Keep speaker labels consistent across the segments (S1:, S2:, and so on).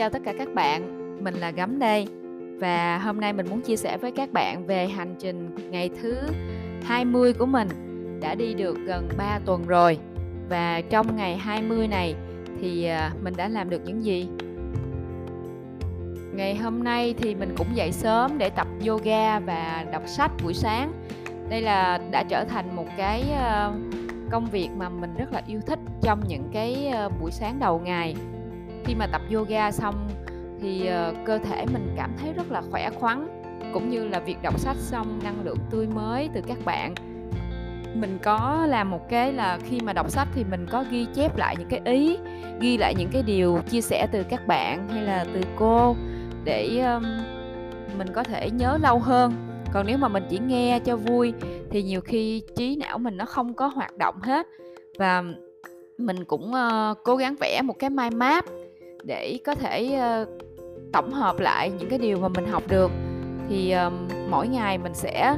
S1: chào tất cả các bạn, mình là Gấm đây. Và hôm nay mình muốn chia sẻ với các bạn về hành trình ngày thứ 20 của mình. Đã đi được gần 3 tuần rồi. Và trong ngày 20 này thì à, mình đã làm được những gì? Ngày hôm nay thì mình cũng dậy sớm để tập yoga và đọc sách buổi sáng. Đây là đã trở thành một cái à, công việc mà mình rất là yêu thích trong những cái à, buổi sáng đầu ngày khi mà tập yoga xong thì ờ, cơ thể mình cảm thấy rất là khỏe khoắn cũng như là việc đọc sách xong năng lượng tươi mới từ các bạn. Mình có làm một cái là khi mà đọc sách thì mình có ghi chép lại những cái ý ghi lại những cái điều chia sẻ từ các bạn hay là từ cô để um, mình có thể nhớ lâu hơn. Còn nếu mà mình chỉ nghe cho vui thì nhiều khi trí não mình nó không có hoạt động hết. Và mình cũng uh, cố gắng vẽ một cái mind map để có thể uh, tổng hợp lại những cái điều mà mình học được. Thì ờ, mỗi ngày mình sẽ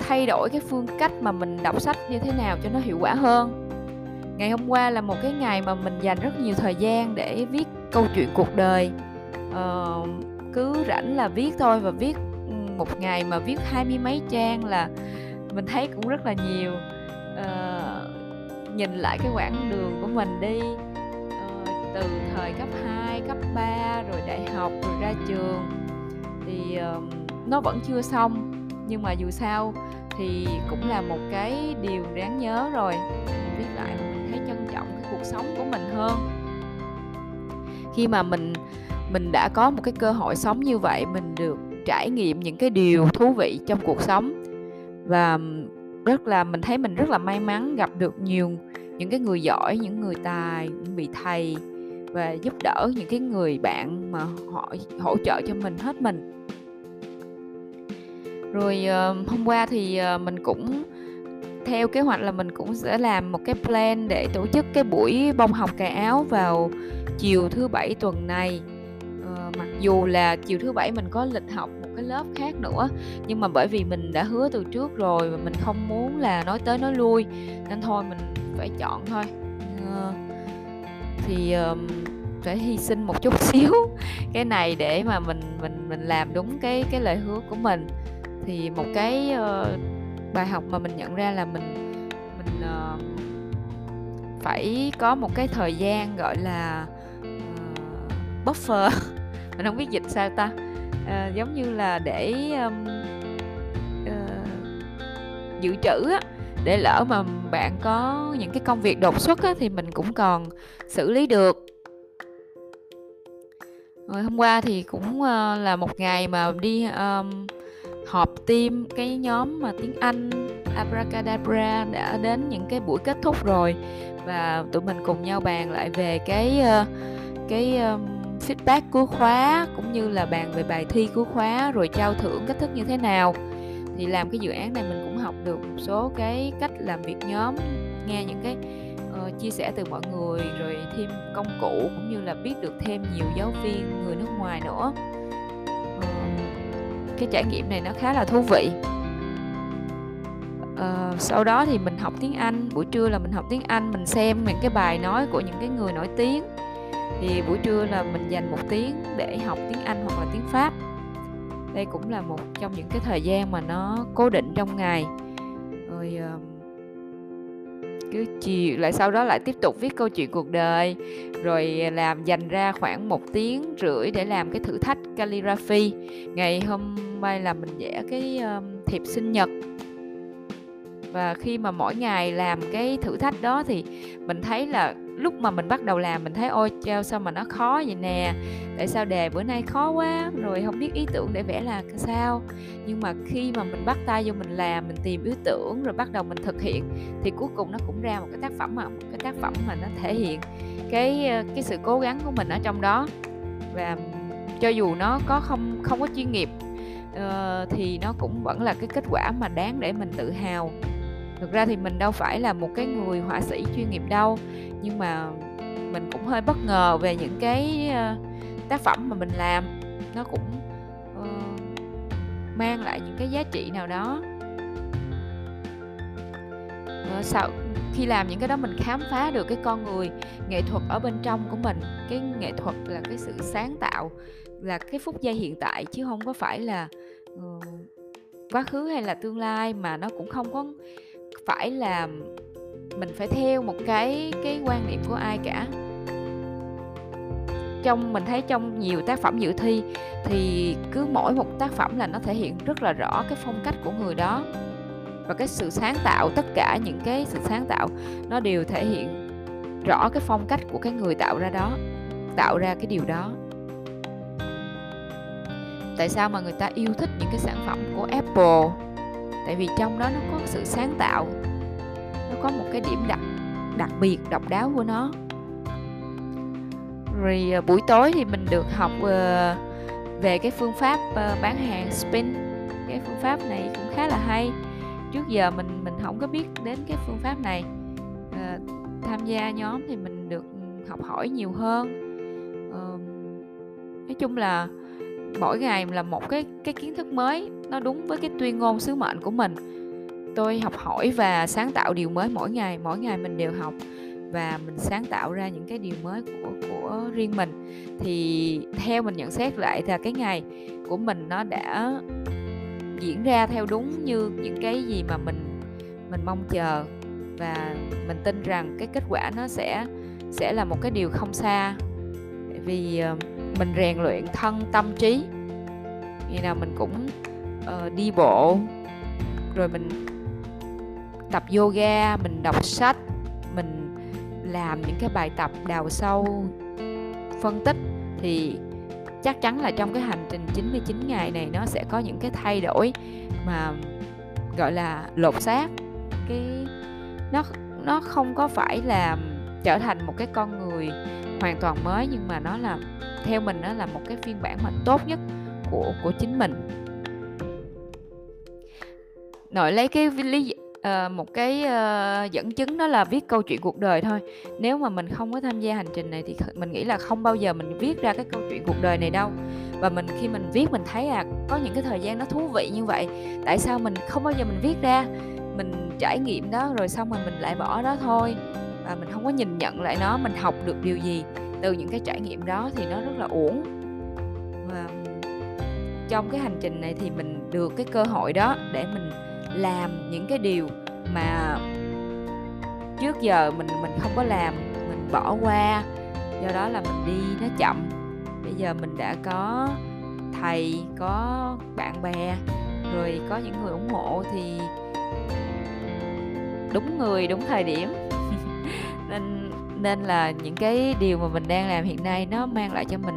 S1: thay đổi cái phương cách mà mình đọc sách như thế nào cho nó hiệu quả hơn. Ngày hôm qua là một cái ngày mà mình dành rất nhiều thời gian để viết câu chuyện cuộc đời. Uh, cứ rảnh là viết thôi và viết một ngày mà viết hai mươi mấy trang là mình thấy cũng rất là nhiều. Uh, nhìn lại cái quãng đường của mình đi từ thời cấp 2, cấp 3 rồi đại học rồi ra trường. Thì uh, nó vẫn chưa xong. Nhưng mà dù sao thì cũng là một cái điều đáng nhớ rồi. Mình viết lại mình thấy trân trọng cái cuộc sống của mình hơn. Khi mà mình mình đã có một cái cơ hội sống như vậy mình được trải nghiệm những cái điều thú vị trong cuộc sống. Và rất là mình thấy mình rất là may mắn gặp được nhiều những cái người giỏi những người tài những vị thầy và giúp đỡ những cái người bạn mà họ hỗ trợ cho mình hết mình. Rồi uh, hôm qua thì uh, mình cũng theo kế hoạch là mình cũng sẽ làm một cái plan để tổ chức cái buổi bông học cài áo vào chiều thứ bảy tuần này. Uh, mặc dù là chiều thứ bảy mình có lịch học một cái lớp khác nữa nhưng mà bởi vì mình đã hứa từ trước rồi và mình không muốn là nói tới nói lui nên thôi mình phải chọn thôi. Uh, thì uh, phải hy sinh một chút xíu cái này để mà mình mình mình làm đúng cái cái lời hứa của mình. Thì một cái uh, bài học mà mình nhận ra là mình mình uh, phải có một cái thời gian gọi là uh, buffer. Mình không biết dịch sao ta? Uh, giống như là để um, uh, dự trữ á để lỡ mà bạn có những cái công việc đột xuất á, thì mình cũng còn xử lý được rồi hôm qua thì cũng uh, là một ngày mà đi um, họp team cái nhóm mà tiếng Anh Abracadabra đã đến những cái buổi kết thúc rồi. Và tụi mình cùng nhau bàn lại về cái uh, cái um, feedback cuối khóa cũng như là bàn về bài thi cuối khóa rồi trao thưởng cách thức như thế nào. Thì làm cái dự án này mình cũng học được một số cái cách làm việc nhóm nghe những cái uh, chia sẻ từ mọi người rồi thêm công cụ cũng như là biết được thêm nhiều giáo viên người nước ngoài nữa. Uh, cái trải nghiệm này nó khá là thú vị. Uh, sau đó thì mình học tiếng Anh buổi trưa là mình học tiếng Anh mình xem những cái bài nói của những cái người nổi tiếng. Thì buổi trưa là mình dành một tiếng để học tiếng Anh hoặc là tiếng Pháp. Đây cũng là một trong những cái thời gian mà nó cố định trong ngày. Rồi uh, cứ chiều lại sau đó lại tiếp tục viết câu chuyện cuộc đời. Rồi à, làm dành ra khoảng một tiếng rưỡi để làm cái thử thách calligraphy. Ngày hôm nay là mình vẽ cái um, thiệp sinh nhật và khi mà mỗi ngày làm cái thử thách đó thì mình thấy là lúc mà mình bắt đầu làm mình thấy ôi treo sao mà nó khó vậy nè? Tại sao đề bữa nay khó quá? Rồi không biết ý tưởng để vẽ là sao? Nhưng mà khi mà mình bắt tay vô mình làm mình tìm ý tưởng rồi bắt đầu mình thực hiện thì cuối cùng nó cũng ra một cái tác phẩm mà một cái tác phẩm mà nó thể hiện cái ờ, cái sự cố gắng của mình ở trong đó. Và cho dù nó có không không có chuyên nghiệp uh, thì nó cũng vẫn là cái kết quả mà đáng để mình tự hào thực ra thì mình đâu phải là một cái người họa sĩ chuyên nghiệp đâu nhưng mà mình cũng hơi bất ngờ về những cái ờ, tác phẩm mà mình làm. Nó cũng uh, mang lại những cái giá trị nào đó. Uh, sau khi làm những cái đó mình khám phá được cái con người nghệ thuật ở bên trong của mình. Cái nghệ thuật là cái sự sáng tạo là cái phút giây hiện tại chứ không có phải là uh, quá khứ hay là tương lai mà nó cũng không có phải là mình phải theo một cái cái quan niệm của ai cả. Trong, mình thấy trong nhiều tác phẩm dự thi thì cứ mỗi một tác phẩm là nó thể hiện rất là rõ cái phong cách của người đó. Và cái sự sáng tạo, tất cả những cái sự sáng tạo nó đều thể hiện rõ cái phong cách của cái người tạo ra đó, tạo ra cái điều đó. Tại sao mà người ta yêu thích những cái sản phẩm của Apple? Tại vì trong đó nó có sự sáng tạo, nó có một cái điểm đặc đặc biệt, độc đáo của nó. Rồi ờ, buổi tối thì mình được học ờ, về cái phương pháp ờ, bán hàng spin. Cái phương pháp này cũng khá là hay. Trước giờ mình mình không có biết đến cái phương pháp này. Tham gia nhóm thì mình được ừ, học hỏi nhiều hơn. Nói chung là mỗi ngày là một cái cái kiến thức mới nó đúng với cái tuyên ngôn sứ mệnh của mình. Tôi học hỏi và sáng tạo điều mới mỗi ngày mỗi ngày mình đều học và mình sáng tạo ra những cái điều mới của của riêng mình. Thì theo mình nhận xét lại là cái ngày của mình nó đã diễn ra theo đúng như những cái gì mà mình mình mong chờ. Và mình tin rằng cái kết quả nó sẽ sẽ là một cái điều không xa. Vì uh, mình rèn luyện thân tâm trí. Ngày nào mình cũng uh, đi bộ rồi mình tập yoga mình đọc sách mình làm những cái bài tập đào sâu phân tích thì chắc chắn là trong cái hành trình 99 ngày này nó sẽ có những cái thay đổi mà gọi là lột xác. Cái nó nó không có phải là trở thành một cái con người hoàn toàn mới nhưng mà nó là theo mình nó là một cái phiên bản mà tốt nhất của của chính mình. Nội lấy cái lý uh, một cái uh, dẫn chứng đó là viết câu chuyện cuộc đời thôi. Nếu mà mình không có tham gia hành trình này thì mình nghĩ là không bao giờ mình viết ra cái câu chuyện cuộc đời này đâu. Và mình khi mình viết mình thấy à có những cái thời gian nó thú vị như vậy tại sao mình không bao giờ mình viết ra? Mình trải nghiệm đó rồi xong rồi mình lại bỏ đó thôi và mình không có nhìn nhận lại nó, mình học được điều gì. Từ những cái trải nghiệm đó thì nó rất là uổng. Và trong cái hành trình này thì mình được cái cơ hội đó để mình làm những cái điều mà trước giờ mình mình không có làm, mình bỏ qua. Do đó là mình đi nó chậm. Bây giờ mình đã có thầy, có bạn bè, rồi có những người ủng hộ thì đúng người, đúng thời điểm nên nên là những cái điều mà mình đang làm hiện nay nó mang lại cho mình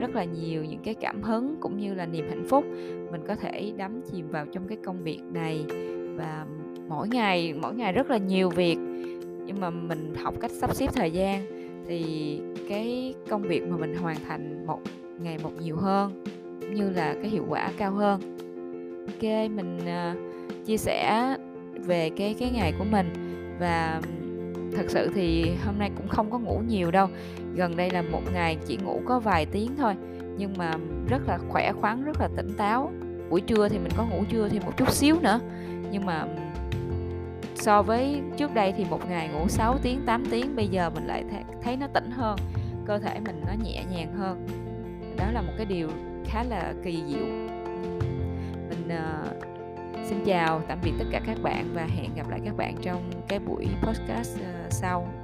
S1: rất là nhiều những cái cảm hứng cũng như là niềm hạnh phúc. Mình có thể đắm chìm vào trong cái công việc này và mỗi ngày mỗi ngày rất là nhiều việc. Nhưng mà mình học cách sắp xếp thời gian thì cái công việc mà mình hoàn thành một ngày một nhiều hơn cũng như là cái hiệu quả cao hơn. Ok mình uh, chia sẻ về cái cái ngày của mình và thật sự thì hôm nay cũng không có ngủ nhiều đâu. Gần đây là một ngày chỉ ngủ có vài tiếng thôi nhưng mà rất là khỏe khoắn rất là tỉnh táo. Buổi trưa thì mình có ngủ trưa thêm một chút xíu nữa. Nhưng mà so với trước đây thì một ngày ngủ 6 tiếng 8 tiếng bây giờ mình lại thấy nó tỉnh hơn cơ thể mình nó nhẹ nhàng hơn. Đó là một cái điều khá là kỳ diệu. Mình uh, xin chào, tạm biệt tất cả các bạn và hẹn gặp lại các bạn trong cái buổi podcast ờ, sau.